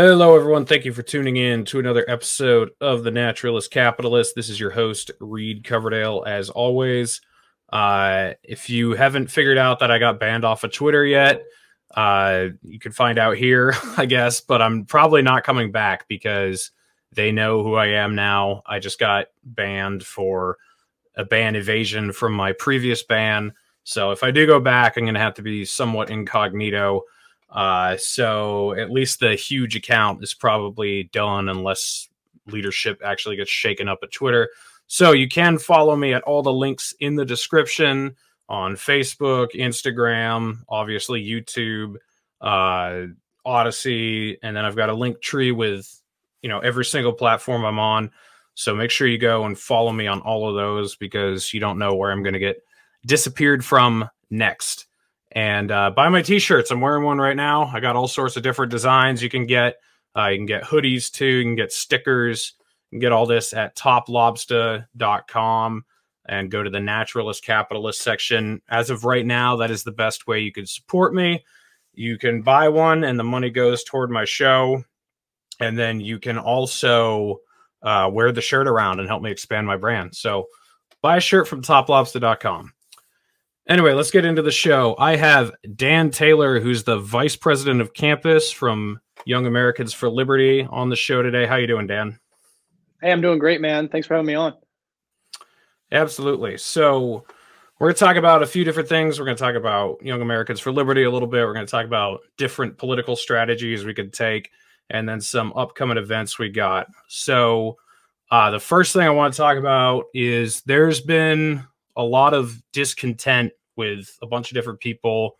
Hello, everyone. Thank you for tuning in to another episode of The Naturalist Capitalist. This is your host, Reed Coverdale, as always. Uh, if you haven't figured out that I got banned off of Twitter yet, uh, you can find out here, I guess, but I'm probably not coming back because they know who I am now. I just got banned for a ban evasion from my previous ban. So if I do go back, I'm going to have to be somewhat incognito. Uh, so at least the huge account is probably done unless leadership actually gets shaken up at Twitter. So you can follow me at all the links in the description on Facebook, Instagram, obviously YouTube, uh, Odysee, and then I've got a link tree with you know every single platform I'm on. So make sure you go and follow me on all of those because you don't know where I'm going to get disappeared from next. And uh, buy my t-shirts. I'm wearing one right now. I got all sorts of different designs you can get. Uh, you can get hoodies too. You can get stickers. You can get all this at toplobster.com and go to the naturalist capitalist section. As of right now, that is the best way you can support me. You can buy one and the money goes toward my show. And then you can also uh, wear the shirt around and help me expand my brand. So buy a shirt from toplobster.com. Anyway, let's get into the show. I have Dan Taylor, who's the vice president of campus from Young Americans for Liberty, on the show today. How you doing, Dan? Hey, I'm doing great, man. Thanks for having me on. Absolutely. So we're going to talk about a few different things. We're going to talk about Young Americans for Liberty a little bit. We're going to talk about different political strategies we could take, and then some upcoming events we got. So uh, the first thing I want to talk about is there's been a lot of discontent with a bunch of different people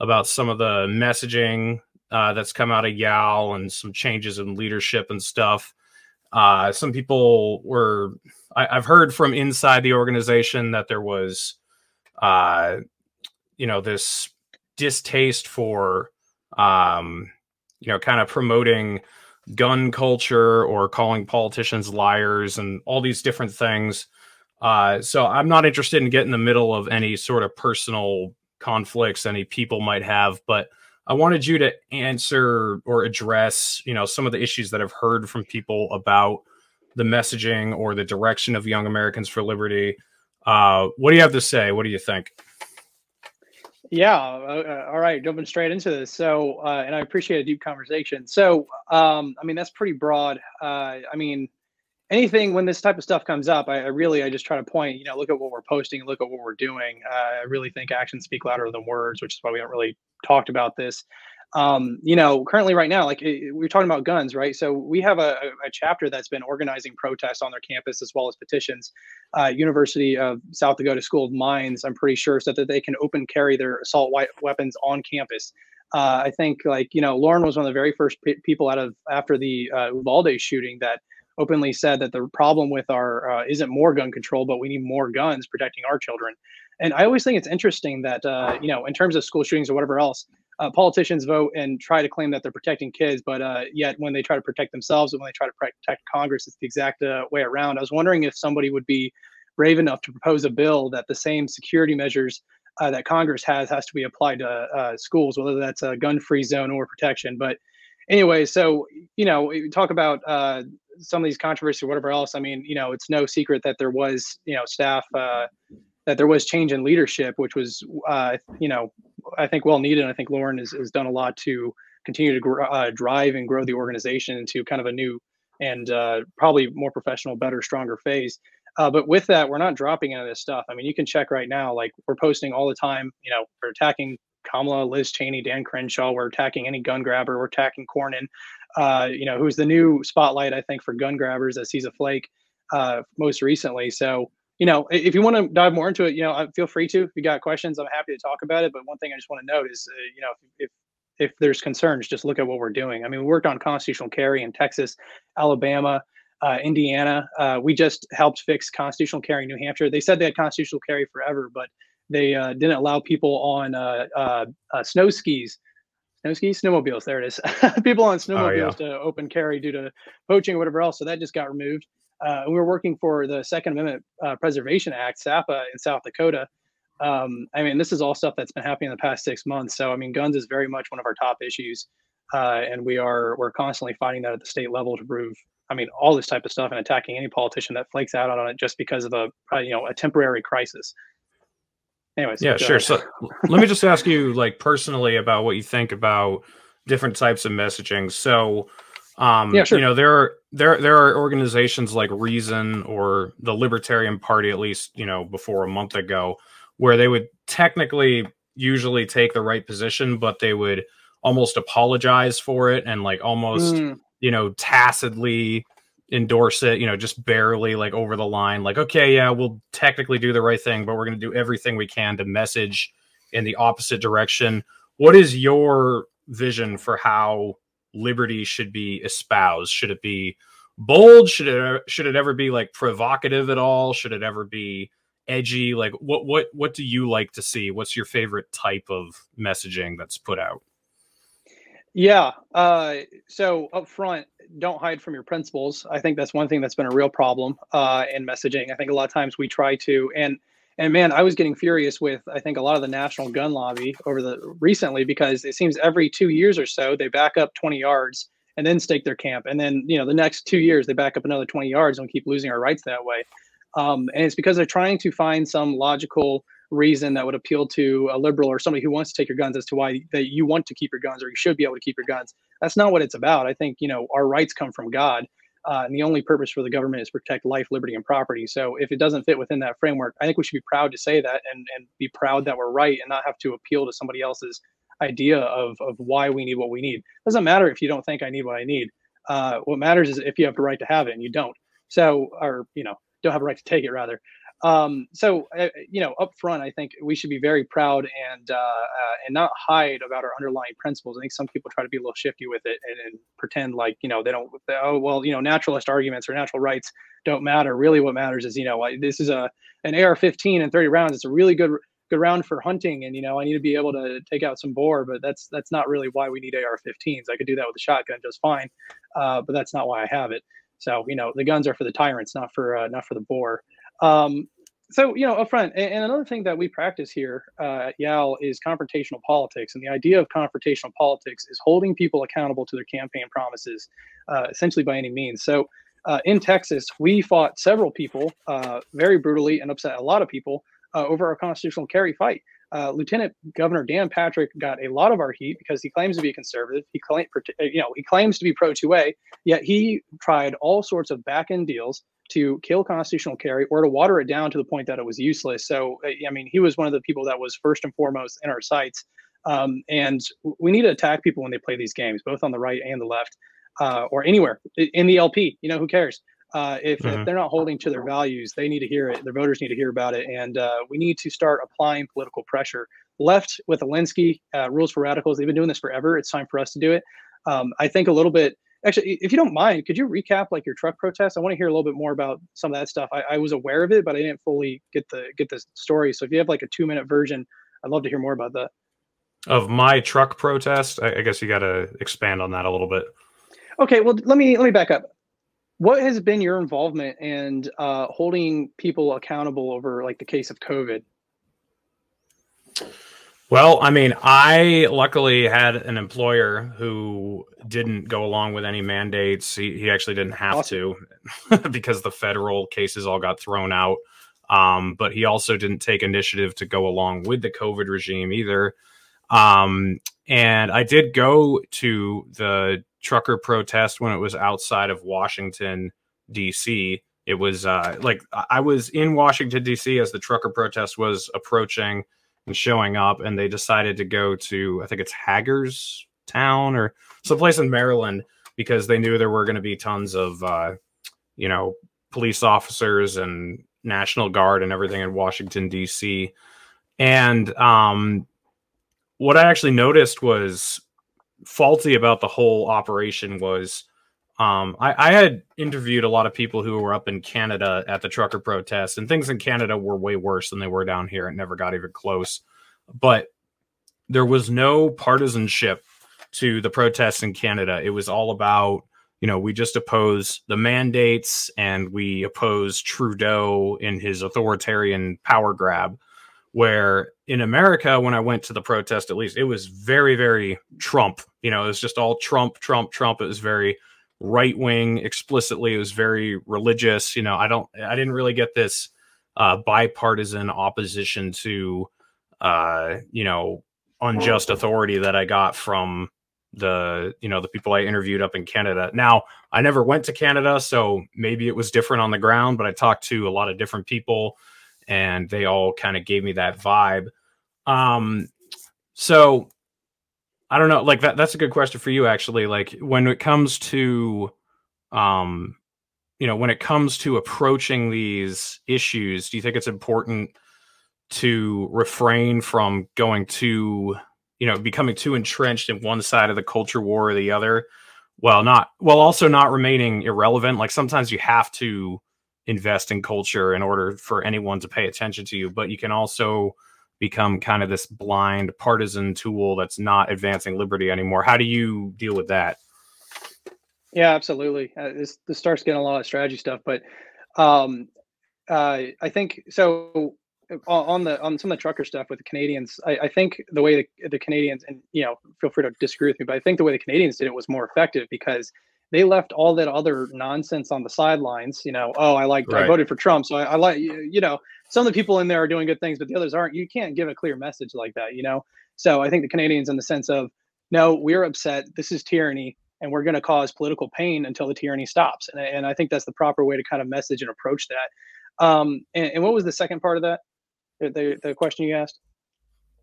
about some of the messaging uh, that's come out of YAL and some changes in leadership and stuff. Uh, some people were, I, have heard from inside the organization that there was, uh, you know, this distaste for, um, you know, kind of promoting gun culture or calling politicians liars and all these different things. Uh, so I'm not interested in getting in the middle of any sort of personal conflicts any people might have, but I wanted you to answer or address, you know, some of the issues that I've heard from people about the messaging or the direction of Young Americans for Liberty. Uh, what do you have to say? What do you think? Yeah. Uh, uh all right. Jumping straight into this. So, uh, and I appreciate a deep conversation. So, um, I mean, that's pretty broad. Uh, I mean, anything when this type of stuff comes up, I, I, really I just try to point, you know, look at what we're posting, look at what we're doing. Uh, I really think actions speak louder than words, which is why we haven't really talked about this. Um, you know, currently right now, like we are talking about guns, right? So we have a, a, chapter that's been organizing protests on their campus as well as petitions. Uh, University of South Dakota School of Mines, I'm pretty sure, so that they can open carry their assault weapons on campus. Uh, I think like you know, Lauren was one of the very first people out of after the uh, Uvalde shooting that openly said that the problem with our uh, isn't more gun control, but we need more guns protecting our children. And I always think it's interesting that uh, you know, in terms of school shootings or whatever else, uh, politicians vote and try to claim that they're protecting kids, but uh, yet when they try to protect themselves and when they try to protect Congress, it's the exact uh, way around. I was wondering if somebody would be brave enough to propose a bill that the same security measures uh, that Congress has has to be applied to schools, whether that's a gun-free zone or protection. But anyway, so you know, we talk about uh, some of these controversies or whatever else. I mean, you know, it's no secret that there was, you know, staff uh, that there was change in leadership, which was, uh, you know, I think well needed. I think Lauren has, has done a lot to continue to gr- uh, drive and grow the organization into kind of a new and uh, probably more professional, better, stronger phase. Uh, but with that, we're not dropping any of this stuff. I mean, you can check right now, like we're posting all the time. You know, we're attacking Kamala, Liz Cheney, Dan Crenshaw. We're attacking any gun grabber. We're attacking Cornyn, uh, you know, who's the new spotlight, I think, for gun grabbers that sees a flake uh, most recently. So, you know, if you want to dive more into it, you know, uh, feel free to. If you got questions, I'm happy to talk about it. But one thing I just want to note is, uh, you know, if, if there's concerns, just look at what we're doing. I mean, we worked on constitutional carry in Texas, Alabama, uh, Indiana. Uh, we just helped fix constitutional carry in New Hampshire. They said they had constitutional carry forever, but they uh, didn't allow people on uh, uh, uh, snow skis, snow skis, snowmobiles. There it is. people on snowmobiles oh, yeah. to open carry due to poaching or whatever else. So that just got removed. Uh, we were working for the Second Amendment uh, Preservation Act, SAPA, in South Dakota. Um, I mean, this is all stuff that's been happening in the past six months. So, I mean, guns is very much one of our top issues. uh, and we are we're constantly fighting that at the state level to prove. I mean, all this type of stuff and attacking any politician that flakes out on it just because of a, a you know a temporary crisis. Anyways, yeah, sure. So let me just ask you, like personally, about what you think about different types of messaging. So, um, yeah, sure. you know, there are there there are organizations like Reason or the Libertarian Party, at least you know before a month ago, where they would technically usually take the right position, but they would almost apologize for it and like almost mm. you know tacitly endorse it, you know, just barely like over the line, like, okay, yeah, we'll technically do the right thing, but we're going to do everything we can to message in the opposite direction. What is your vision for how liberty should be espoused? Should it be bold? Should it should it ever be like provocative at all? Should it ever be edgy? Like what what what do you like to see? What's your favorite type of messaging that's put out? Yeah. Uh, so up front, don't hide from your principles. I think that's one thing that's been a real problem uh, in messaging. I think a lot of times we try to and and man, I was getting furious with I think a lot of the national gun lobby over the recently because it seems every two years or so they back up 20 yards and then stake their camp, and then you know the next two years they back up another 20 yards and we keep losing our rights that way. Um, and it's because they're trying to find some logical reason that would appeal to a liberal or somebody who wants to take your guns as to why that you want to keep your guns or you should be able to keep your guns. That's not what it's about. I think you know our rights come from God, uh, and the only purpose for the government is protect life, liberty, and property. So if it doesn't fit within that framework, I think we should be proud to say that and and be proud that we're right and not have to appeal to somebody else's idea of of why we need what we need. It doesn't matter if you don't think I need what I need. Uh, what matters is if you have the right to have it and you don't. So, or you know, don't have a right to take it rather. Um, so, uh, you know, up front, I think we should be very proud and uh, uh, and not hide about our underlying principles. I think some people try to be a little shifty with it and, and pretend like you know they don't. Oh well, you know, naturalist arguments or natural rights don't matter. Really, what matters is you know this is a an AR-15 and 30 rounds. It's a really good good round for hunting, and you know I need to be able to take out some boar, but that's that's not really why we need AR-15s. I could do that with a shotgun just fine, uh, but that's not why I have it. So you know the guns are for the tyrants, not for uh, not for the boar. Um, so you know upfront and, and another thing that we practice here uh, at YAL is confrontational politics. And the idea of confrontational politics is holding people accountable to their campaign promises uh, essentially by any means. So uh, in texas we fought several people uh, very brutally and upset a lot of people uh, over our constitutional carry fight uh, Lieutenant Governor Dan Patrick got a lot of our heat because he claims to be a conservative. He claim, you know, he claims to be pro 2A, yet he tried all sorts of back end deals to kill constitutional carry or to water it down to the point that it was useless. So, uh, I mean, he was one of the people that was first and foremost in our sights. Um, and we need to attack people when they play these games, both on the right and the left, uh, or anywhere in the LP. You know, who cares? Uh, if, mm-hmm. if, they're not holding to their values, they need to hear it. Their voters need to hear about it, and uh, we need to start applying political pressure. Left with Alinsky, uh, rules for radicals. They've been doing this forever. It's time for us to do it. Um, I think a little bit actually if you don't mind could you recap like your truck protest i want to hear a little bit more about some of that stuff I, I, was aware of it but i didn't fully get the get the story so if you have like a two minute version i'd love to hear more about that of my truck protest i, I guess you got to expand on that a little bit okay well let me let me back up what has been your involvement and uh, holding people accountable over like the case of covid well, I mean, I luckily had an employer who didn't go along with any mandates. He, he actually didn't have awesome. to because the federal cases all got thrown out. Um, but he also didn't take initiative to go along with the COVID regime either. Um, and I did go to the trucker protest when it was outside of Washington, D.C. It was uh, like I was in Washington, D.C. as the trucker protest was approaching and showing up, and they decided to go to I think it's Hagerstown or someplace in Maryland because they knew there were going to be tons of uh, you know police officers and National Guard and everything in Washington D.C. And um, what I actually noticed was faulty about the whole operation was um, I, I, had interviewed a lot of people who were up in Canada at the trucker protests, and things in Canada were way worse than they were down here. It never got even close. But there was no partisanship to the protests in Canada. It was all about, you know, we just oppose the mandates and we oppose Trudeau in his authoritarian power grab. Where in America, when I went to the protest, at least it was very, very Trump. You know, it was just all Trump, Trump, Trump. It was very right wing explicitly. It was very religious. You know, I don't, I didn't really get this uh, bipartisan opposition to, uh, you know, unjust authority that I got from the you know the people I interviewed up in Canada. Now, I never went to Canada, so maybe it was different on the ground, but I talked to a lot of different people and they all kind of gave me that vibe. Um so I don't know, like that that's a good question for you actually. Like when it comes to um you know, when it comes to approaching these issues, do you think it's important to refrain from going too you know becoming too entrenched in one side of the culture war or the other well not well also not remaining irrelevant like sometimes you have to invest in culture in order for anyone to pay attention to you but you can also become kind of this blind partisan tool that's not advancing liberty anymore. How do you deal with that? Yeah absolutely. Uh, this, this starts getting a lot of strategy stuff but um uh, i think so on the on some of the trucker stuff with the Canadians, I, I think the way the, the, Canadians and you know feel free to disagree with me, but I think the way the Canadians did it was more effective because they left all that other nonsense on the sidelines. You know, oh, I like right. I voted for Trump, so I, I like you know some of the people in there are doing good things, but the others aren't. You can't give a clear message like that, you know. So I think the Canadians, in the sense of no, we're upset. This is tyranny, and we're going to cause political pain until the tyranny stops. And, and I think that's the proper way to kind of message and approach that. Um, and, and what was the second part of that? the, the question you asked?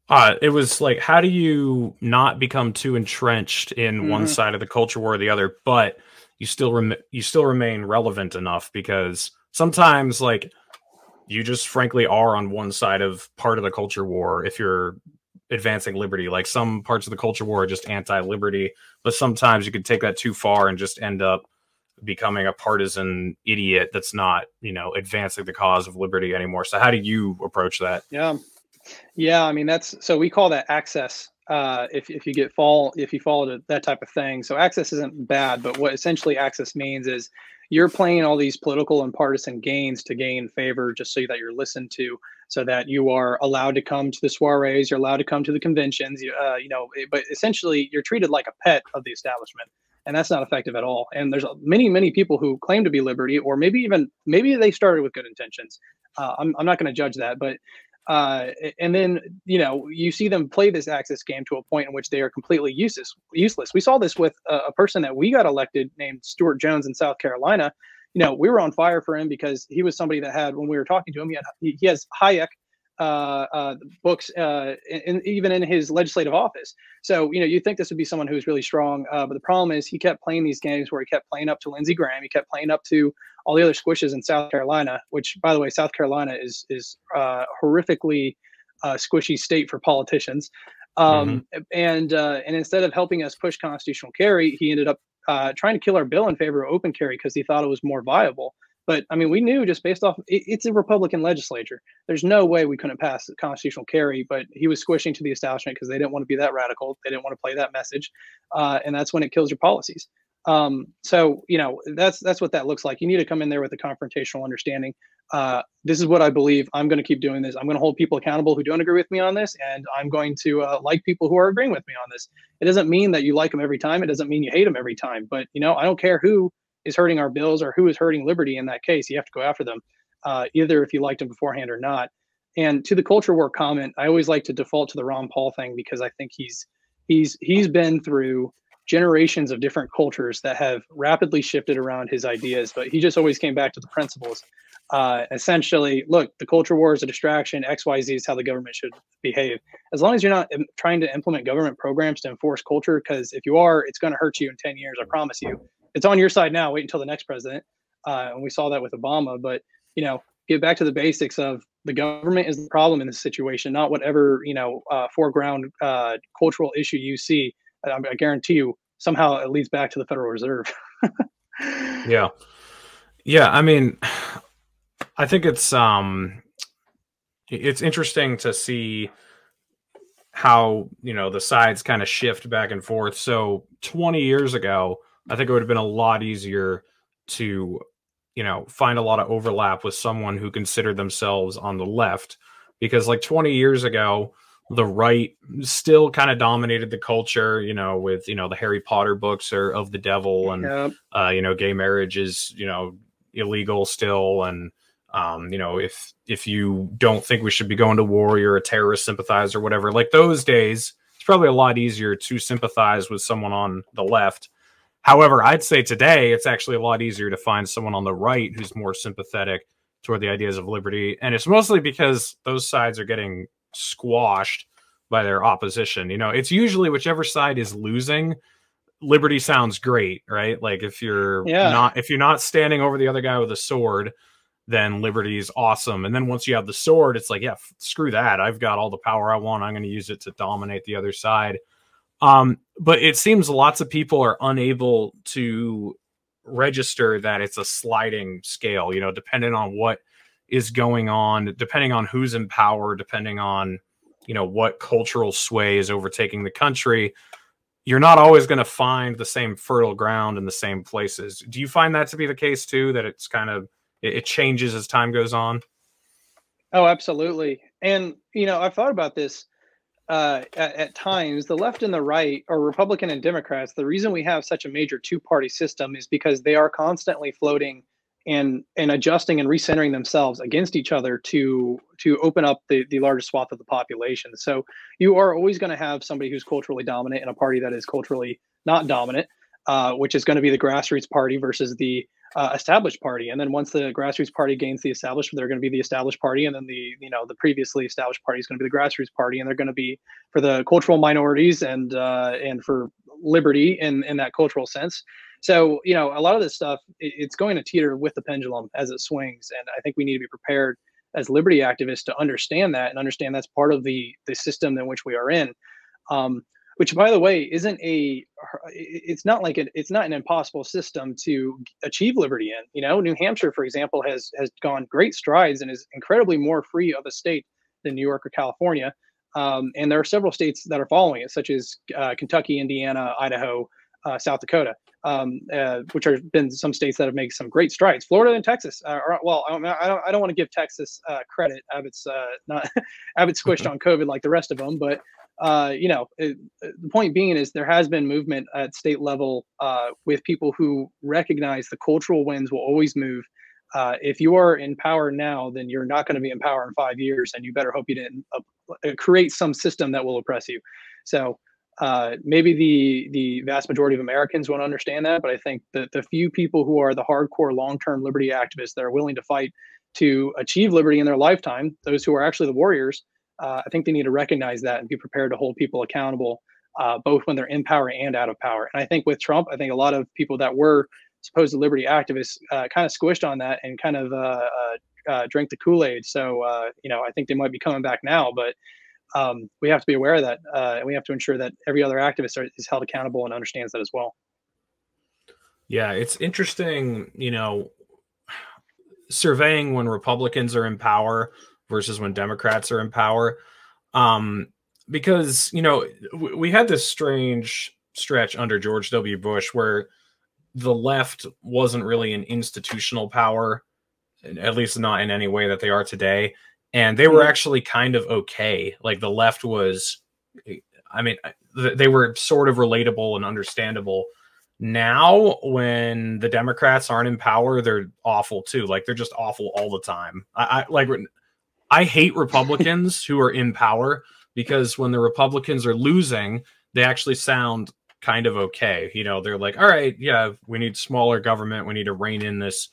Uh, it was like, how do you not become too entrenched in mm-hmm. one side of the culture war or the other, but you still rem- you still remain relevant enough because sometimes like you just frankly are on one side of part of the culture war if you're advancing liberty. Like some parts of the culture war are just anti-liberty, but sometimes you could take that too far and just end up becoming a partisan idiot that's not, you know, advancing the cause of liberty anymore. So how do you approach that? Yeah. Yeah, I mean that's so we call that access. Uh, if if you get fall if you follow that type of thing, so access isn't bad, but what essentially access means is you're playing all these political and partisan gains to gain favor, just so that you're listened to, so that you are allowed to come to the soirees, you're allowed to come to the conventions, uh, you know. But essentially, you're treated like a pet of the establishment and that's not effective at all. And there's many, many people who claim to be liberty, or maybe even maybe they started with good intentions. Uh, I'm I'm not going to judge that, but uh, and then you know you see them play this access game to a point in which they are completely useless. Useless. We saw this with a, a person that we got elected named Stewart Jones in South Carolina. You know, we were on fire for him because he was somebody that had, when we were talking to him, he had he, he has Hayek uh, uh, books, uh, in, even in his legislative office. So, you know, you think this would be someone who's really strong, uh, but the problem is he kept playing these games where he kept playing up to Lindsey Graham, he kept playing up to all the other squishes in South Carolina. Which, by the way, South Carolina is is uh, horrifically uh, squishy state for politicians. Um, mm-hmm. And uh, and instead of helping us push constitutional carry, he ended up uh, trying to kill our bill in favor of open carry because he thought it was more viable. But I mean, we knew just based off it, it's a Republican legislature. There's no way we couldn't pass constitutional carry. But he was squishing to the establishment because they didn't want to be that radical. They didn't want to play that message, uh, and that's when it kills your policies. Um, so you know that's that's what that looks like. You need to come in there with a confrontational understanding. Uh, this is what I believe. I'm going to keep doing this. I'm going to hold people accountable who don't agree with me on this, and I'm going to uh, like people who are agreeing with me on this. It doesn't mean that you like them every time. It doesn't mean you hate them every time. But you know, I don't care who is hurting our bills or who is hurting liberty in that case. You have to go after them, uh, either if you liked them beforehand or not. And to the culture war comment, I always like to default to the Ron Paul thing because I think he's he's he's been through generations of different cultures that have rapidly shifted around his ideas, but he just always came back to the principles. Uh, essentially, look, the culture war is a distraction. X, Y, Z is how the government should behave. As long as you're not Im- trying to implement government programs to enforce culture, because if you are, it's going to hurt you in 10 years, I promise you it's on your side now. Wait until the next president. Uh, and we saw that with Obama. But you know, get back to the basics of the government is the problem in this situation, not whatever you know uh, foreground uh, cultural issue you see. I, guarantee you, somehow it leads back to the Federal Reserve. yeah, yeah. I mean, I think it's um, it's interesting to see how you know the sides kind of shift back and forth. So 20 years ago I think it would have been a lot easier to, you know, find a lot of overlap with someone who considered themselves on the left because like 20 years ago the right still kind of dominated the culture you know with you know the harry potter books are of the devil and yep. uh, you know gay marriage is you know illegal still. And um, you know if if you don't think we should be going to war you're a terrorist sympathizer whatever like those days it's probably a lot easier to sympathize with someone on the left. However i'd say today it's actually a lot easier to find someone on the right who's more sympathetic toward the ideas of liberty. And it's mostly because those sides are getting squashed by their opposition. You know, it's usually whichever side is losing, liberty sounds great, right? Like if you're yeah. not if you're not standing over the other guy with a sword, then liberty is awesome. And then once you have the sword, it's like, yeah, f- screw that. I've got all the power I want. I'm going to use it to dominate the other side. Um, but it seems lots of people are unable to register that it's a sliding scale, you know, depending on what is going on, depending on who's in power, depending on you know what cultural sway is overtaking the country. You're not always going to find the same fertile ground in the same places. Do you find that to be the case too? That it's kind of it, changes as time goes on. Oh, absolutely. And you know, I've thought about this uh, at, at, times. The left and the right, or Republican and Democrats, the reason we have such a major two-party system is because they are constantly floating and and adjusting and recentering themselves against each other to to open up the, the largest swath of the population. So you are always going to have somebody who's culturally dominant and a party that is culturally not dominant, uh, which is going to be the grassroots party versus the uh, established party. And then once the grassroots party gains the established, they're going to be the established party, and then the you know the previously established party is going to be the grassroots party, and they're going to be for the cultural minorities and uh, and for liberty in in that cultural sense. So, you know, a lot of this stuff, it's going to teeter with the pendulum as it swings. And I think we need to be prepared as liberty activists to understand that and understand that's part of the, the system in which we are in. Um, which by the way isn't a it's not like it, it's not an impossible system to achieve liberty in you know new hampshire for example has has gone great strides and is incredibly more free of a state than new york or california um, and there are several states that are following it such as uh, kentucky indiana idaho uh, south dakota um, uh, which have been some states that have made some great strides. Florida and Texas. Uh, are, well, I don't, I don't, I don't want to give Texas uh, credit. Abbott's uh, not Abbott squished on COVID like the rest of them, but uh, you know, it, the point being is there has been movement at state level uh, with people who recognize the cultural winds will always move. if you are in power now, then you're not going to be in power in five years, and you better hope you didn't create some system that will oppress you. So uh, maybe the the vast majority of Americans won't understand that, but I think that the few people who are the hardcore long-term liberty activists that are willing to fight to achieve liberty in their lifetime, those who are actually the warriors, uh, I think they need to recognize that and be prepared to hold people accountable, uh, both when they're in power and out of power. And I think with Trump, I think a lot of people that were supposed to liberty activists uh, kind of squished on that and kind of uh, drank the Kool-Aid. So you know, I think they might be coming back now, but um, we have to be aware of that, uh, and we have to ensure that every other activist are, is held accountable and understands that as well. Yeah, it's interesting, you know, surveying when Republicans are in power versus when Democrats are in power, um, because you know we had this strange stretch under George W. Bush where the left wasn't really an institutional power, at least not in any way that they are today and they were actually kind of okay. Like the left was, I mean, they were sort of relatable and understandable. Now, when the Democrats aren't in power, they're awful too. Like they're just awful all the time. I, I like, I hate Republicans who are in power because when the Republicans are losing, they actually sound kind of okay. You know, they're like, all right, yeah, we need smaller government. We need to rein in this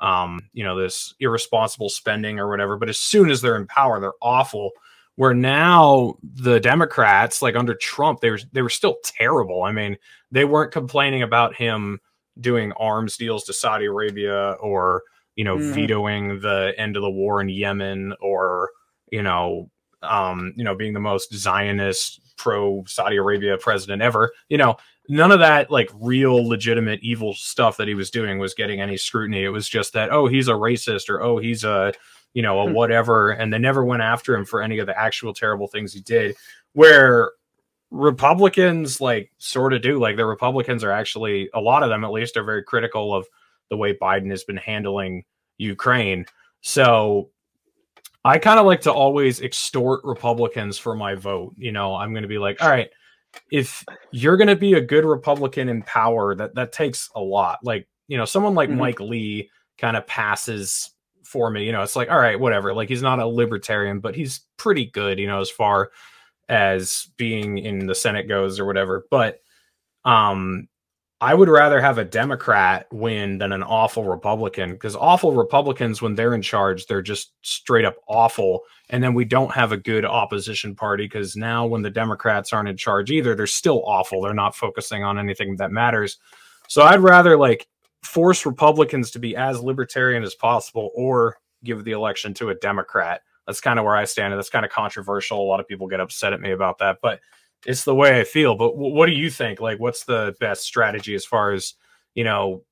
um, you know, this irresponsible spending or whatever. But as soon as they're in power, they're awful. Where now the Democrats, like under Trump, they were they were still terrible. I mean, they weren't complaining about him doing arms deals to Saudi Arabia or you know mm. vetoing the end of the war in Yemen or you know um, you know being the most Zionist pro Saudi Arabia president ever. You know, none of that like real legitimate evil stuff that he was doing was getting any scrutiny. It was just that oh he's a racist or oh he's a you know a hmm. whatever, and they never went after him for any of the actual terrible things he did. Where Republicans like sort of do like the Republicans are actually a lot of them at least are very critical of the way Biden has been handling Ukraine. So I kind of like to always extort Republicans for my vote. You know, I'm going to be like, all right, if you're going to be a good Republican in power, that that takes a lot. Like, you know, someone like mm-hmm. Mike Lee kind of passes for me. You know, it's like, all right, whatever. Like, he's not a libertarian, but he's pretty good. You know, as far as being in the Senate goes or whatever. But um, I would rather have a Democrat win than an awful Republican because awful Republicans, when they're in charge, they're just straight up awful. And then we don't have a good opposition party because now, when the Democrats aren't in charge either, they're still awful. They're not focusing on anything that matters. So I'd rather like force Republicans to be as libertarian as possible or give the election to a Democrat that's kind of where I stand. And that's kind of controversial. A lot of people get upset at me about that, but it's the way I feel. But w- what do you think? Like, what's the best strategy as far as you know,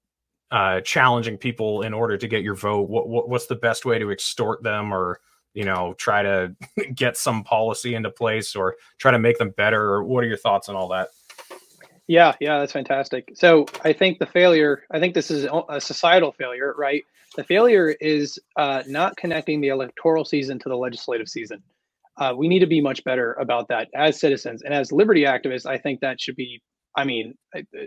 uh, challenging people in order to get your vote? What, what what's the best way to extort them, or you know, try to get some policy into place, or try to make them better? Or what are your thoughts on all that? Yeah, yeah, that's fantastic. So I think the failure, I think this is a societal failure, right? The failure is uh, not connecting the electoral season to the legislative season. Uh, we need to be much better about that as citizens and as liberty activists. I think that should be, I mean,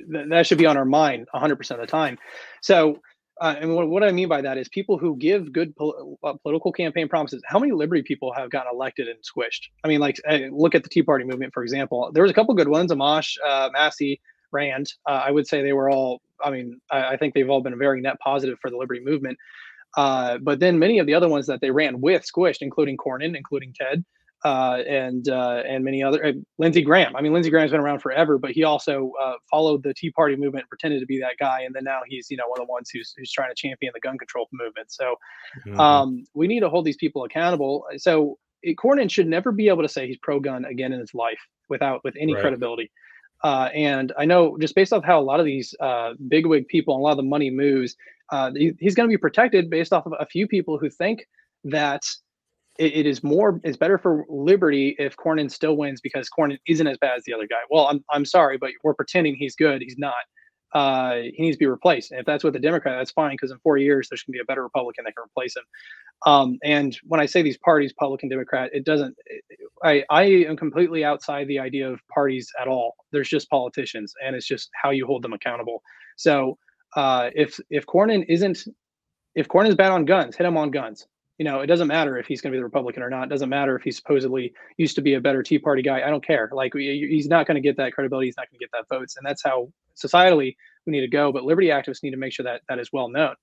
that should be on our mind 100% of the time. So uh, and what, what, I mean by that is people who give good pol- uh, political campaign promises. How many Liberty people have gotten elected and squished? I mean, like uh, look at the Tea Party movement, for example. There was a couple good ones: Amash, uh, Massie, Rand. Uh, I would say they were all. I mean, I, I, think they've all been very net positive for the Liberty movement. Uh, but then many of the other ones that they ran with squished, including Cornyn, including Ted uh, and uh, and many other uh, Lindsey Graham. I mean, Lindsey Graham's been around forever, but he also uh, followed the Tea Party movement, pretended to be that guy, and then now he's you know one of the ones who's who's trying to champion the gun control movement. So mm-hmm. um, we need to hold these people accountable. So it, Cornyn should never be able to say he's pro-gun again in his life without with any right. credibility. Uh, and I know just based off how a lot of these uh, bigwig people and a lot of the money moves, uh, he, he's going to be protected based off of a few people who think that it, it is more it's better for Liberty if Cornyn still wins because Cornyn isn't as bad as the other guy. Well, I'm I'm sorry, but we're pretending he's good. He's not. Uh, he needs to be replaced. And if that's with the Democrat, that's fine because in four years there's going to be a better Republican that can replace him. Um, and when I say these parties, Republican, Democrat, it doesn't. I I am completely outside the idea of parties at all. There's just politicians, and it's just how you hold them accountable. So uh, if if Cornyn isn't if Cornyn's bad on guns, hit him on guns you know, it doesn't matter if he's going to be the Republican or not. It doesn't matter if he supposedly used to be a better Tea Party guy. I don't care. Like he's not going to get that credibility. He's not going to get that votes, and that's how societally we need to go. But liberty activists need to make sure that that is well known.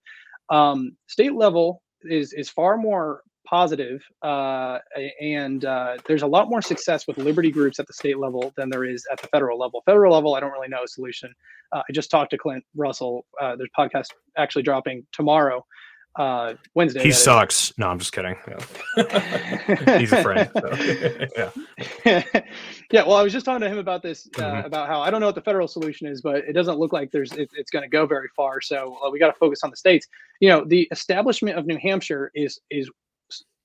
Um, state level is is far more positive, uh, and uh, there's a lot more success with liberty groups at the state level than there is at the federal level. Federal level, I don't really know a solution. Uh, I just talked to Clint Russell. Uh, there's podcast actually dropping tomorrow uh, Wednesday. He sucks. Is. No, I'm just kidding. Yeah. He's a friend. So. yeah. yeah. Well, I was just talking to him about this, uh, mm-hmm. about how I don't know what the federal solution is, but it doesn't look like there's it, it's going to go very far. So uh, we got to focus on the states. You know, the establishment of New Hampshire is is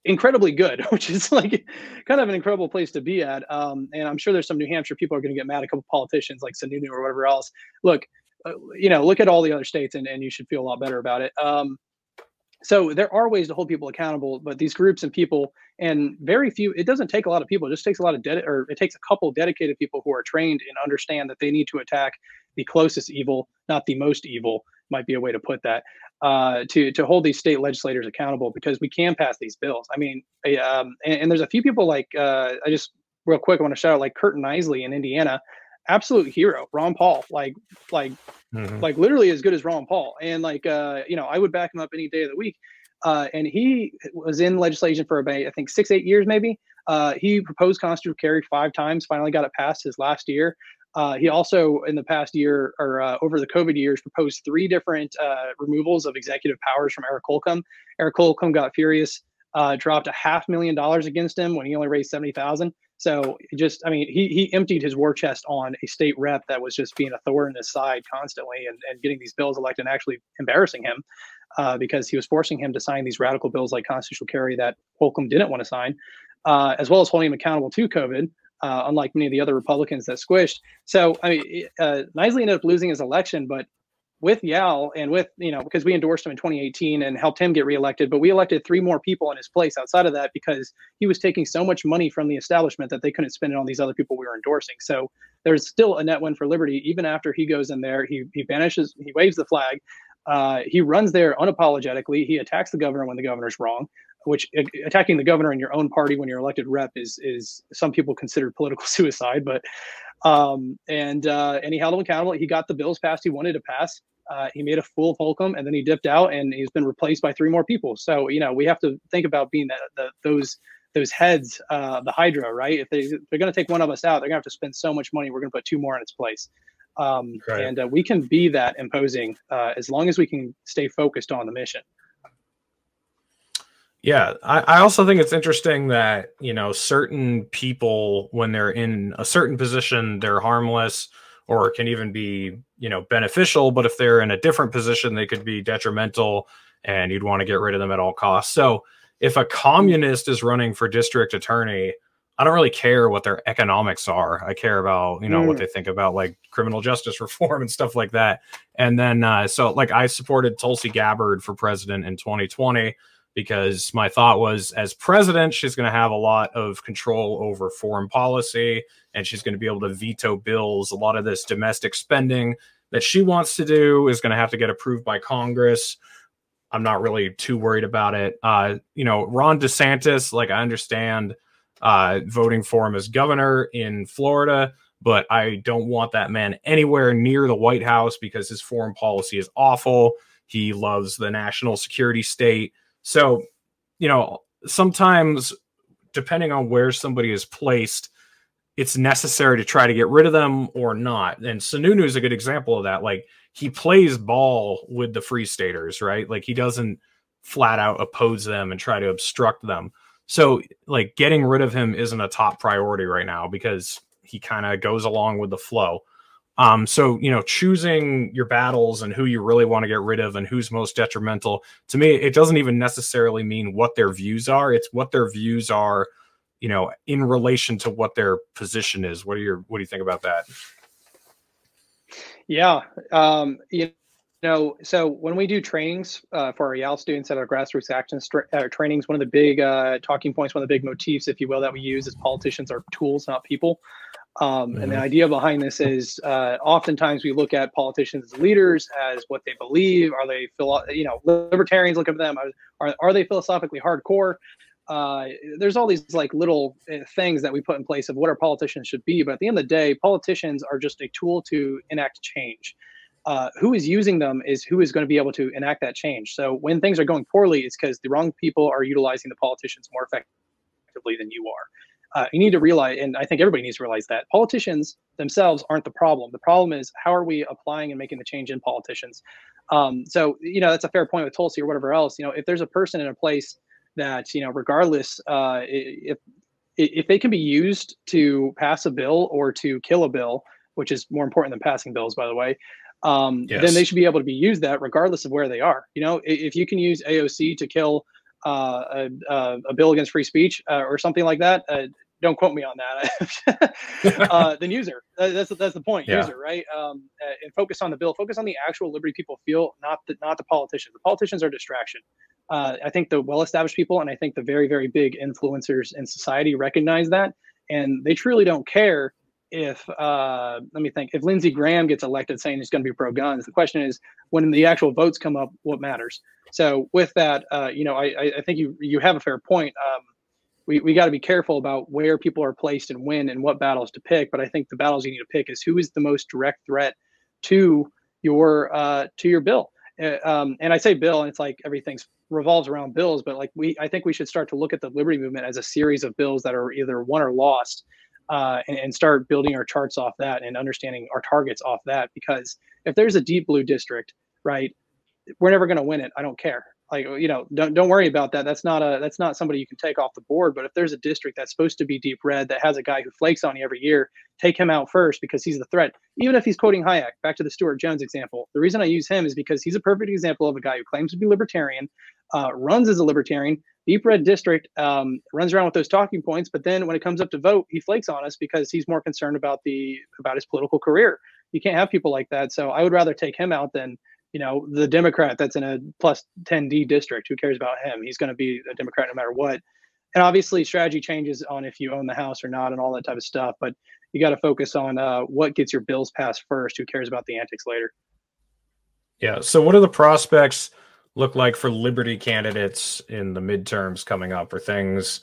incredibly good, which is like kind of an incredible place to be at. Um, and I'm sure there's some New Hampshire people are going to get mad at a couple politicians like Sununu or whatever else. Look, uh, you know, look at all the other states, and, and you should feel a lot better about it. Um, so there are ways to hold people accountable but these groups and people and very few it doesn't take a lot of people. It just takes a lot of or it takes a couple dedicated people who are trained and understand that they need to attack the closest evil not the most evil might be a way to put that uh, to to hold these state legislators accountable because we can pass these bills. I mean um, and, and, there's a few people like uh, i just real quick i want to shout out like Curt Nisly in indiana absolute hero ron paul like like mm-hmm. like literally as good as Ron Paul. And like, uh, you know, I would back him up any day of the week. Uh, and he was in legislation for about, I think, six, eight years maybe. Uh, he proposed constitutional carry five times, finally got it passed his last year. Uh, he also, in the past year or uh, over the COVID years, proposed three different uh, removals of executive powers from Eric Holcomb. Eric Holcomb got furious, uh, dropped a half million dollars against him when he only raised seventy thousand. So just, I mean, he he emptied his war chest on a state rep that was just being a thorn in his side constantly and, and getting these bills elected and actually embarrassing him uh, because he was forcing him to sign these radical bills like constitutional carry that Holcomb didn't want to sign, uh, as well as holding him accountable to COVID. Uh, unlike many of the other Republicans that squished. So, I mean, uh, Nisly ended up losing his election, but with Yal and with you know because we endorsed him in 2018 and helped him get reelected, but we elected three more people in his place outside of that because he was taking so much money from the establishment that they couldn't spend it on these other people we were endorsing. So there's still a net win for Liberty even after he goes in there. He he vanishes. He waves the flag. Uh, he runs there unapologetically. He attacks the governor when the governor's wrong which attacking the governor in your own party when you're elected rep is is some people consider political suicide. But um, and uh, and he held him accountable. He got the bills passed he wanted to pass. Uh, he made a fool of Holcomb, and then he dipped out, and he's been replaced by three more people. So you know we have to think about being that the, those those heads, uh, the Hydra, right? If they if they're going to take one of us out, they're going to have to spend so much money. We're going to put two more in its place. Um, right. And uh, we can be that imposing uh, as long as we can stay focused on the mission. Yeah, I, I also think it's interesting that you know certain people, when they're in a certain position, they're harmless or can even be you know beneficial. But if they're in a different position, they could be detrimental, and you'd want to get rid of them at all costs. So if a communist is running for district attorney, I don't really care what their economics are. I care about, you know, mm. what they think about like criminal justice reform and stuff like that. And then, uh, so like I supported Tulsi Gabbard for president in 2020 because my thought was as president, she's going to have a lot of control over foreign policy and she's going to be able to veto bills. A lot of this domestic spending that she wants to do is going to have to get approved by Congress. I'm not really too worried about it. Uh, you know, Ron DeSantis, like I understand uh, voting for him as governor in Florida, but I don't want that man anywhere near the White House because his foreign policy is awful. He loves the national security state. So, you know, sometimes depending on where somebody is placed, it's necessary to try to get rid of them or not. And Sununu is a good example of that. Like he plays ball with the free staters, right? Like he doesn't flat out oppose them and try to obstruct them. So like getting rid of him isn't a top priority right now because he kind of goes along with the flow. Um, so you know, choosing your battles and who you really want to get rid of and who's most detrimental to me, it doesn't even necessarily mean what their views are. It's what their views are, you know, in relation to what their position is. What are your what do you think about that? Yeah, um, you know, so when we do trainings uh, for our YAL students at our grassroots action uh, trainings, one of the big uh, talking points, one of the big motifs, if you will, that we use is politicians are tools, not people. Um, mm-hmm. And the mm-hmm. idea behind this is uh, oftentimes we look at politicians as leaders as what they believe. Are they, you know, libertarians look at them? Are, are they philosophically hardcore? Uh, there's all these like little uh, things that we put in place of what our politicians should be. But at the end of the day, politicians are just a tool to enact change. Uh, who is using them is who is going to be able to enact that change. So when things are going poorly, it's because the wrong people are utilizing the politicians more effectively than you are uh, you need to realize, and I think everybody needs to realize that politicians themselves aren't the problem. The problem is how are we applying and making the change in politicians. Um, so you know that's a fair point with Tulsi or whatever else. You know, if there's a person in a place that you know, regardless, uh, if if they can be used to pass a bill or to kill a bill, which is more important than passing bills, by the way, um, yes. then they should be able to be used that regardless of where they are. You know, if you can use AOC to kill uh, a, a, bill against free speech uh, or something like that. Uh, don't quote me on that. uh, then user. That's that's the point. Yeah. User, right? Um, uh, and focus on the bill. Focus on the actual liberty people feel, not the not the politicians. The politicians are distraction. Uh, I think the well-established people and I think the very very big influencers in society recognize that, and they truly don't care if uh, let me think if Lindsey Graham gets elected saying he's going to be pro guns. The question is when the actual votes come up, what matters? So with that, uh, you know, I, I think you you have a fair point. Um, we we got to be careful about where people are placed and when and what battles to pick. But I think the battles you need to pick is who is the most direct threat to your uh, to your bill. Uh, um, and I say bill, and it's like everything's revolves around bills. But like we, I think we should start to look at the liberty movement as a series of bills that are either won or lost. Uh, and, and, start building our charts off that and understanding our targets off that. Because if there's a deep blue district, right, we're never going to win it. I don't care. Like you know, don't don't worry about that. That's not a that's not somebody you can take off the board. But if there's a district that's supposed to be deep red that has a guy who flakes on you every year, take him out first because he's the threat. Even if he's quoting Hayek, back to the Stewart Jones example. The reason I use him is because he's a perfect example of a guy who claims to be libertarian, uh, runs as a libertarian, deep red district, um, runs around with those talking points. But then when it comes up to vote, he flakes on us because he's more concerned about the about his political career You can't have people like that. So I would rather take him out than you know the Democrat that's in a plus 10D district. Who cares about him? He's going to be a Democrat no matter what. And obviously, strategy changes on if you own the house or not, and all that type of stuff. But you got to focus on uh, what gets your bills passed first. Who cares about the antics later? Yeah. So, what are the prospects look like for Liberty candidates in the midterms coming up? Are things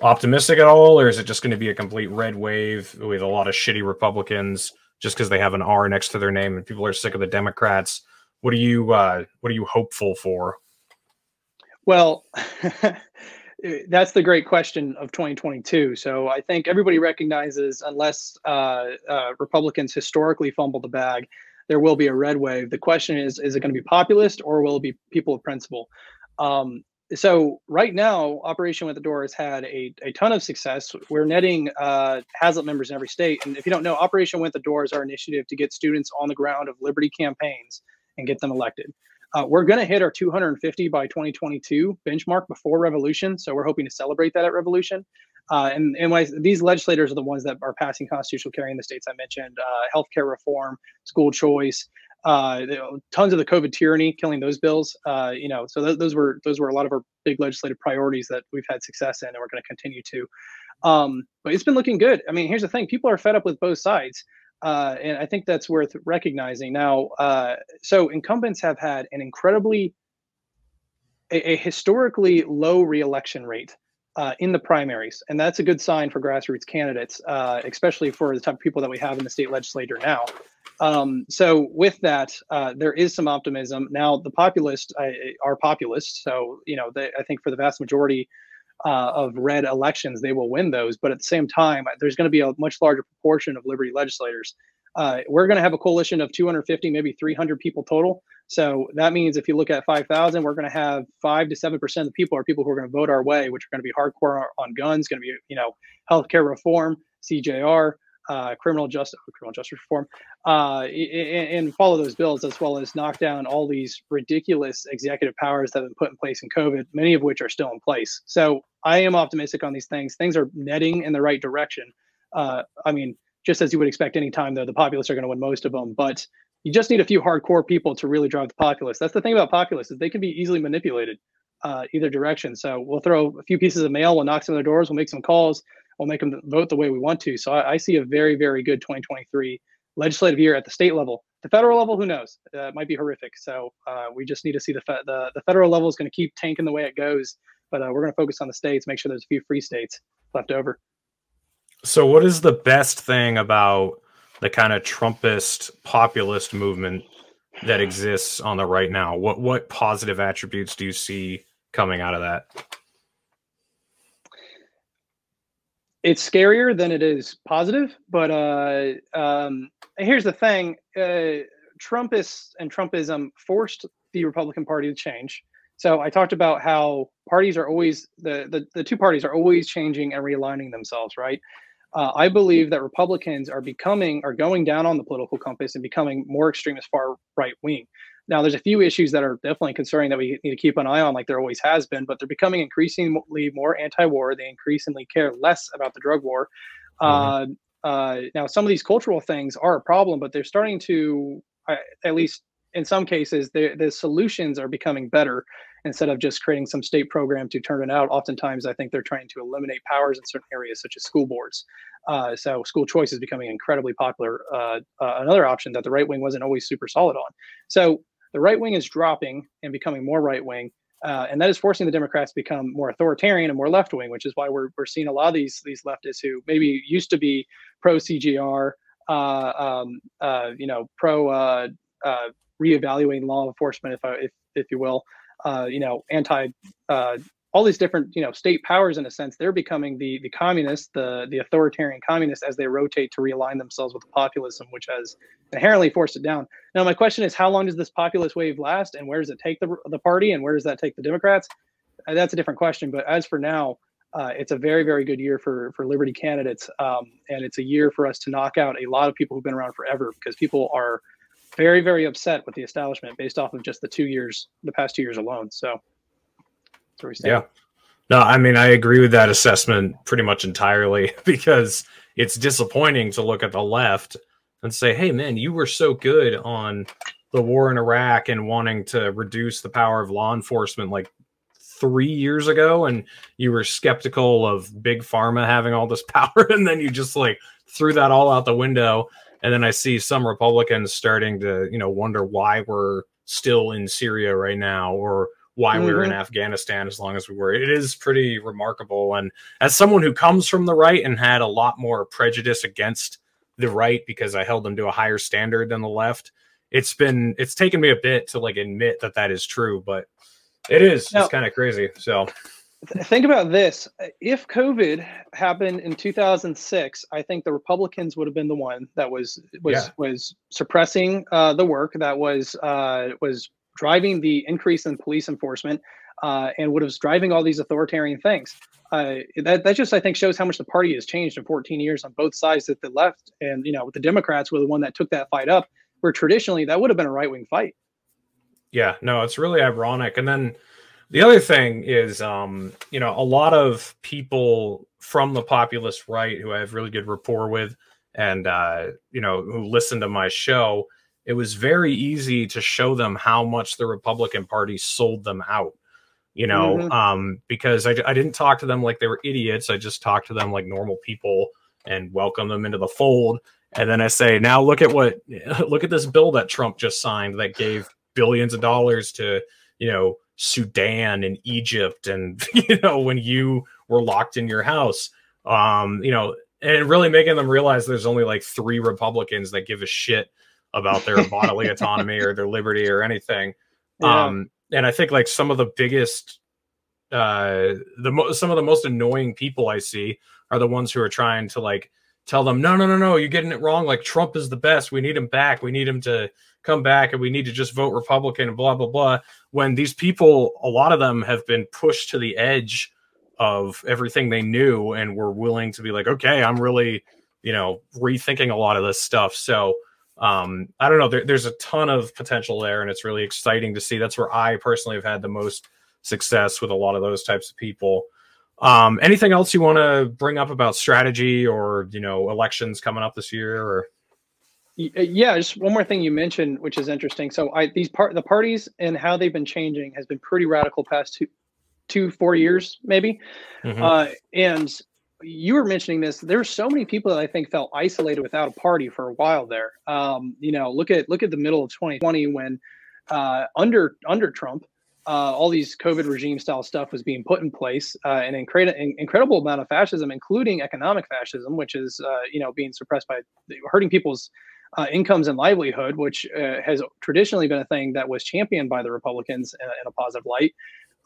optimistic at all, or is it just going to be a complete red wave with a lot of shitty Republicans just because they have an R next to their name and people are sick of the Democrats? What are you uh, What are you hopeful for? Well. that's the great question of 2022. So I think everybody recognizes, unless uh, uh, Republicans historically fumble the bag, there will be a red wave. The question is, is it going to be populist or will it be people of principle? Um, so right now, Operation Win the Door has had a, a ton of success. We're netting uh, members in every state. And if you don't know, Operation Win the Door is our initiative to get students on the ground of Liberty campaigns and get them elected. Uh, we're going to hit our 250 by 2022 benchmark before Revolution. So we're hoping to celebrate that at Revolution. Uh, and and I, these legislators are the ones that are passing constitutional carry in the states I mentioned: uh, healthcare reform, school choice, uh, tons of the COVID tyranny, killing those bills. Uh, you know, so th- those were those were a lot of our big legislative priorities that we've had success in, and we're going to continue to. Um, but it's been looking good. I mean, here's the thing: people are fed up with both sides. Uh, and I think that's worth recognizing. Now, uh, so incumbents have had an incredibly, a, a historically low reelection rate uh, in the primaries, and that's a good sign for grassroots candidates, uh, especially for the type of people that we have in the state legislature now. Um, so, with that, uh, there is some optimism. Now, the populists are populists, so you know, they, I think for the vast majority uh, of red elections, they will win those. But at the same time, there's going to be a much larger proportion of Liberty legislators. Uh, we're going to have a coalition of 250, maybe 300 people total. So that means if you look at 5,000, we're going to have five to seven percent of the people are people who are going to vote our way, which are going to be hardcore on guns, going to be you know healthcare reform, CJR, uh, criminal justice, criminal justice reform, uh, and, and, follow those bills as well as knock down all these ridiculous executive powers that have been put in place in COVID, many of which are still in place. So I am optimistic on these things. Things are netting in the right direction. Uh, I mean, just as you would expect any time, though, the populists are going to win most of them, but you just need a few hardcore people to really drive the populace. That's the thing about populists is they can be easily manipulated uh, either direction. So we'll throw a few pieces of mail, we'll knock some of their doors, we'll make some calls, we'll make them vote the way we want to. So I, I see a very, very good 2023 legislative year at the state level. The federal level, who knows? Uh, it might be horrific. So uh, we just need to see the fe- the, the federal level is going to keep tanking the way it goes, but uh, we're going to focus on the states, make sure there's a few free states left over. So, what is the best thing about the kind of Trumpist populist movement that exists on the right now? What what positive attributes do you see coming out of that? it's scarier than it is positive. But uh, um, here's the thing: uh, Trumpists and Trumpism forced the Republican Party to change. So I talked about how parties are always the the, the two parties are always changing and realigning themselves, right? Uh, I believe that Republicans are becoming are going down on the political compass and becoming more extremist far right wing. Now, there's a few issues that are definitely concerning that we need to keep an eye on, like there always has been, but they're becoming increasingly more anti-war. They increasingly care less about the drug war. Mm-hmm. Uh, uh, now, some of these cultural things are a problem, but they're starting to, uh, at least in some cases, the the solutions are becoming better instead of just creating some state program to turn it out. Oftentimes, I think they're trying to eliminate powers in certain areas, such as school boards. Uh, so, school choice is becoming incredibly popular. Uh, uh, another option that the right wing wasn't always super solid on. So, the right wing is dropping and becoming more right wing. Uh, and that is forcing the Democrats to become more authoritarian and more left wing, which is why we're, we're seeing a lot of these these leftists who maybe used to be pro CJR, uh, um, uh, you know, pro reevaluating law enforcement, if, I, if if you will, uh, you know, anti all these different you know state powers in a sense they're becoming the the communists the the authoritarian communists as they rotate to realign themselves with populism which has inherently forced it down. Now my question is how long does this populist wave last and where does it take the, the party and where does that take the democrats? Uh, that's a different question but as for now uh, it's a very very good year for for liberty candidates um, and it's a year for us to knock out a lot of people who've been around forever because people are very very upset with the establishment based off of just the two years the past two years alone so yeah. No, I mean, I agree with that assessment pretty much entirely because it's disappointing to look at the left and say, "Hey, man, you were so good on the war in Iraq and wanting to reduce the power of law enforcement like three years ago, and you were skeptical of big pharma having all this power, and then you just like threw that all out the window." And then I see some Republicans starting to, you know, wonder why we're still in Syria right now, or why mm-hmm. we were in Afghanistan as long as we were. It is pretty remarkable. And as someone who comes from the right and had a lot more prejudice against the right because I held them to a higher standard than the left, it's been it's taken me a bit to like admit that that is true, but it is. Now, it's kind of crazy. So think about this if covid happened in 2006 i think the republicans would have been the one that was was yeah. was suppressing uh, the work that was uh, was driving the increase in police enforcement uh, and what was driving all these authoritarian things. Uh, that, that just, I think, shows how much the party has changed in 14 years on both sides that the left and, you know, the Democrats were the one that took that fight up, where traditionally that would have been a right wing fight. Yeah, no, it's really ironic. And then the other thing is, um, you know, a lot of people from the populist right who I have really good rapport with and, uh, you know, who listen to my show, it was very easy to show them how much the Republican Party sold them out. You know, mm-hmm. um, because I, I didn't talk to them like they were idiots. I just talked to them like normal people and welcome them into the fold. And then I say, now look at what, look at this bill that Trump just signed that gave billions of dollars to, you know, Sudan and Egypt, and you know, when you were locked in your house, um, you know, and really making them realize there's only like three Republicans that give a shit about their bodily autonomy or their liberty or anything. Yeah. Um, and I think like some of the biggest, uh, the mo- some of the most annoying people I see are the ones who are trying to like tell them, no, no, no, no, you're getting it wrong. Like Trump is the best. We need him back. We need him to come back, and we need to just vote Republican and blah blah blah. When these people, a lot of them have been pushed to the edge of everything they knew and were willing to be like, okay, I'm really, you know, rethinking a lot of this stuff. So um, I don't know. There, there's a ton of potential there, and it's really exciting to see. That's where I personally have had the most success with a lot of those types of people. Um, anything else you want to bring up about strategy or you know elections coming up this year or? Uh, yeah, just one more thing you mentioned, which is interesting. So I these part the parties and how they've been changing has been pretty radical past two, two four years maybe, mm-hmm. uh, and you were mentioning this. There's so many people that I think felt isolated without a party for a while there. Um, you know, look at look at the middle of 2020 when uh, under under Trump, uh, all these COVID regime style stuff was being put in place, uh, an incredible incredible amount of fascism, including economic fascism, which is uh, you know being suppressed by hurting people's uh, incomes and livelihood, which uh, has traditionally been a thing that was championed by the Republicans in, in a positive light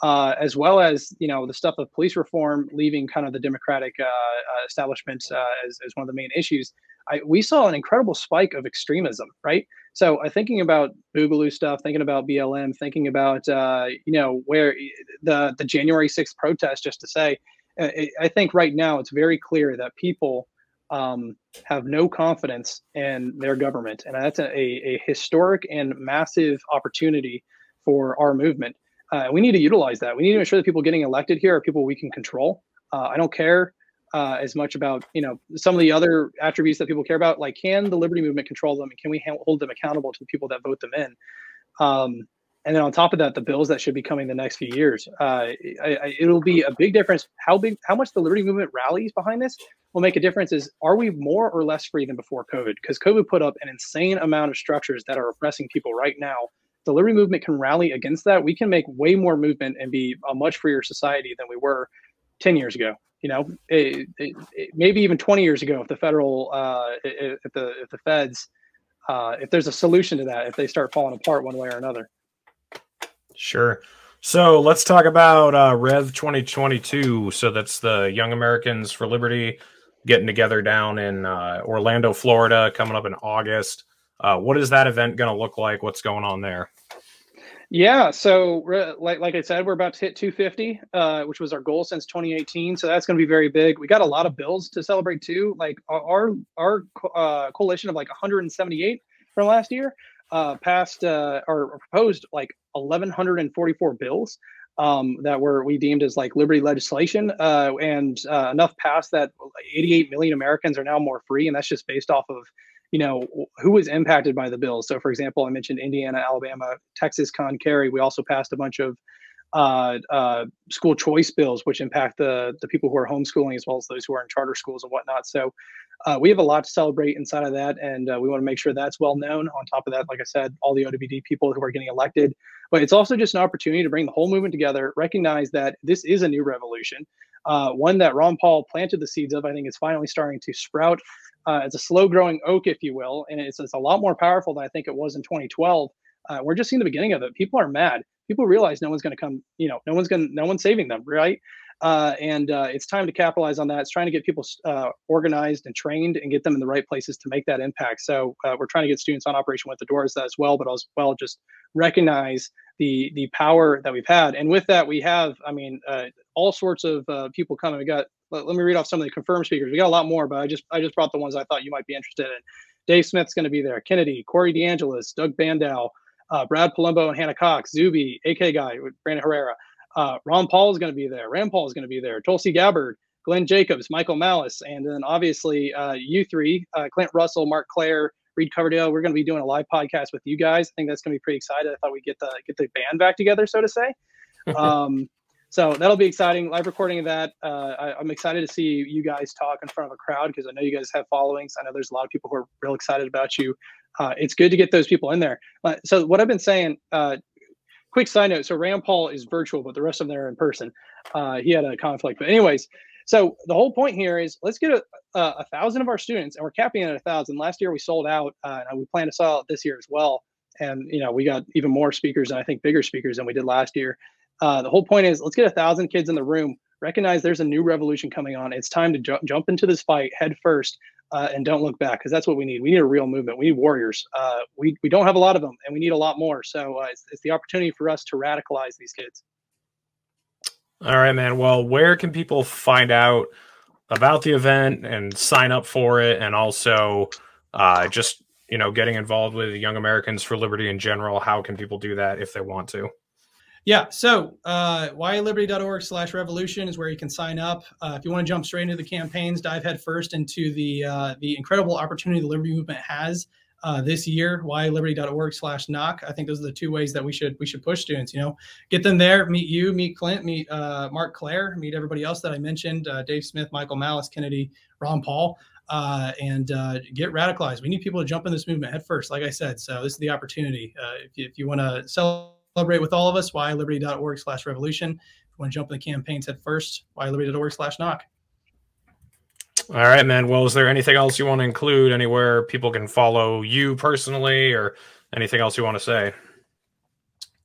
uh, as well as you know the stuff of police reform leaving kind of the Democratic uh, uh, establishment uh, as, as one of the main issues. I, we saw an incredible spike of extremism, right? So uh, thinking about Boogaloo stuff, thinking about BLM, thinking about uh, you know where the the January 6th protest, just to say, I, I think right now it's very clear that people um, have no confidence in their government, and that's a, a historic and massive opportunity for our movement uh, we need to utilize that. We need to ensure that people getting elected here are people we can control. Uh, I don't care uh, as much about you know some of the other attributes that people care about. Like, can the liberty movement control them, and can we hold them accountable to the people that vote them in? Um, and then on top of that, the bills that should be coming the next few years. Uh, I, I, it'll be a big difference. How big, how much the liberty movement rallies behind this will make a difference. Is are we more or less free than before COVID? Because COVID put up an insane amount of structures that are oppressing people right now the liberty movement can rally against that, we can make way more movement and be a much freer society than we were 10 years ago. You know, it, it, it, maybe even 20 years ago, if the federal, uh, if the if the feds, uh, if there's a solution to that, if they start falling apart one way or another. Sure. So let's talk about uh, Rev 2022. So that's the Young Americans for Liberty getting together down in uh, Orlando, Florida, coming up in August. Uh, what is that event going to look like? What's going on there? Yeah, so like like I said, we're about to hit 250, uh, which was our goal since 2018. So that's going to be very big. We got a lot of bills to celebrate too. Like our our uh, coalition of like 178 from last year uh, passed uh, or proposed like 1,144 bills um, that were we deemed as like liberty legislation, uh, and uh, enough passed that 88 million Americans are now more free, and that's just based off of you know, who was impacted by the bills. So, for example, I mentioned Indiana, Alabama, Texas, Con Carry. We also passed a bunch of uh, uh, school choice bills, which impact the the people who are homeschooling as well as those who are in charter schools and whatnot. So uh, we have a lot to celebrate inside of that, and uh, we want to make sure that's well known. On top of that, like I said, all the OWD people who are getting elected, but it's also just an opportunity to bring the whole movement together. Recognize that this is a new revolution, uh, one that Ron Paul planted the seeds of. I think is finally starting to sprout. Uh, it's a slow growing oak, if you will, and it's, it's a lot more powerful than I think it was in 2012. Uh, we're just seeing the beginning of it. People are mad people realize no one's going to come you know no one's going no one's saving them right uh, and uh, it's time to capitalize on that. It's trying to get people uh, organized and trained and get them in the right places to make that impact. So uh, we're trying to get students on operation win the doors as well but as well just recognize the the power that we've had. And with that we have i mean uh, all sorts of uh, people coming. We got let, let me read off some of the confirmed speakers. We got a lot more but i just i just brought the ones i thought you might be interested in. Dave smith's going to be there kennedy corey deangelis doug bandow Brad Palumbo, and Hannah Cox, Zuby, AK Guy, Brandon Herrera. Uh, Ron Paul is going to be there. Rand Paul is going to be there. Tulsi Gabbard, Glenn Jacobs, Michael Malice, and then obviously uh, you three, uh, Clint Russell, Mark Claire, Reed Coverdale. We're going to be doing a live podcast with you guys. I think that's going to be pretty exciting. I thought we'd get the get the band back together, so to say. Um, so that'll be exciting. Live recording of that. Uh, I, am excited to see you guys talk in front of a crowd because I know you guys have followings. I know there's a lot of people who are real excited about you. Uh, it's good to get those people in there. Uh, so what I've been saying, uh, quick side note. So Rand Paul is virtual, but the rest of them are in person. Uh, he had a conflict, but anyways. So the whole point here is let's get a, a, a thousand of our students, and we're capping at a thousand. Last year we sold out, uh, and we plan to sell out this year as well. And you know we got even more speakers, and I think bigger speakers than we did last year. Uh, the whole point is let's get a thousand kids in the room. Recognize there's a new revolution coming on. It's time to ju- jump into this fight head first uh, and don't look back because that's what we need. We need a real movement. We need warriors. Uh, we we don't have a lot of them, and we need a lot more. So uh, it's, it's the opportunity for us to radicalize these kids. All right, man. Well, where can people find out about the event and sign up for it, and also uh, just you know getting involved with Young Americans for Liberty in general? How can people do that if they want to? Yeah, so uh, yaliberty.org slash revolution is where you can sign up. Uh, if you want to jump straight into the campaigns, dive headfirst into the uh, the incredible opportunity the Liberty Movement has uh, this year, yaliberty.org slash knock. I think those are the two ways that we should we should push students, you know, get them there, meet you, meet Clint, meet uh, Mark Claire, meet everybody else that I mentioned, uh, Dave Smith, Michael Malice, Kennedy, Ron Paul. Uh, and uh, get radicalized. We need people to jump in this movement head first, like I said. So this is the opportunity. Uh, if you, if you want to sell celebrate with all of us, yaliberty.org slash revolution. If you want to jump in the campaigns at first, yaliberty.org slash knock. All right, man. Well, is there anything else you want to include anywhere people can follow you personally or anything else you want to say?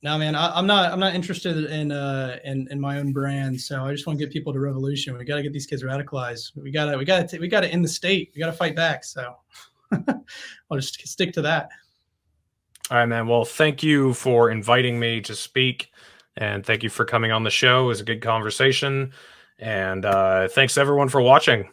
No, man, I, am not. I'm not interested in uh in, in my own brand. So I just want to get people to revolution. We got to get these kids radicalized. We gotta we gotta we gotta end the state. We gotta fight back. So I'll just stick to that. All right, man. Well, thank you for inviting me to speak, and thank you for coming on the show. It was a good conversation, and uh, thanks everyone for watching.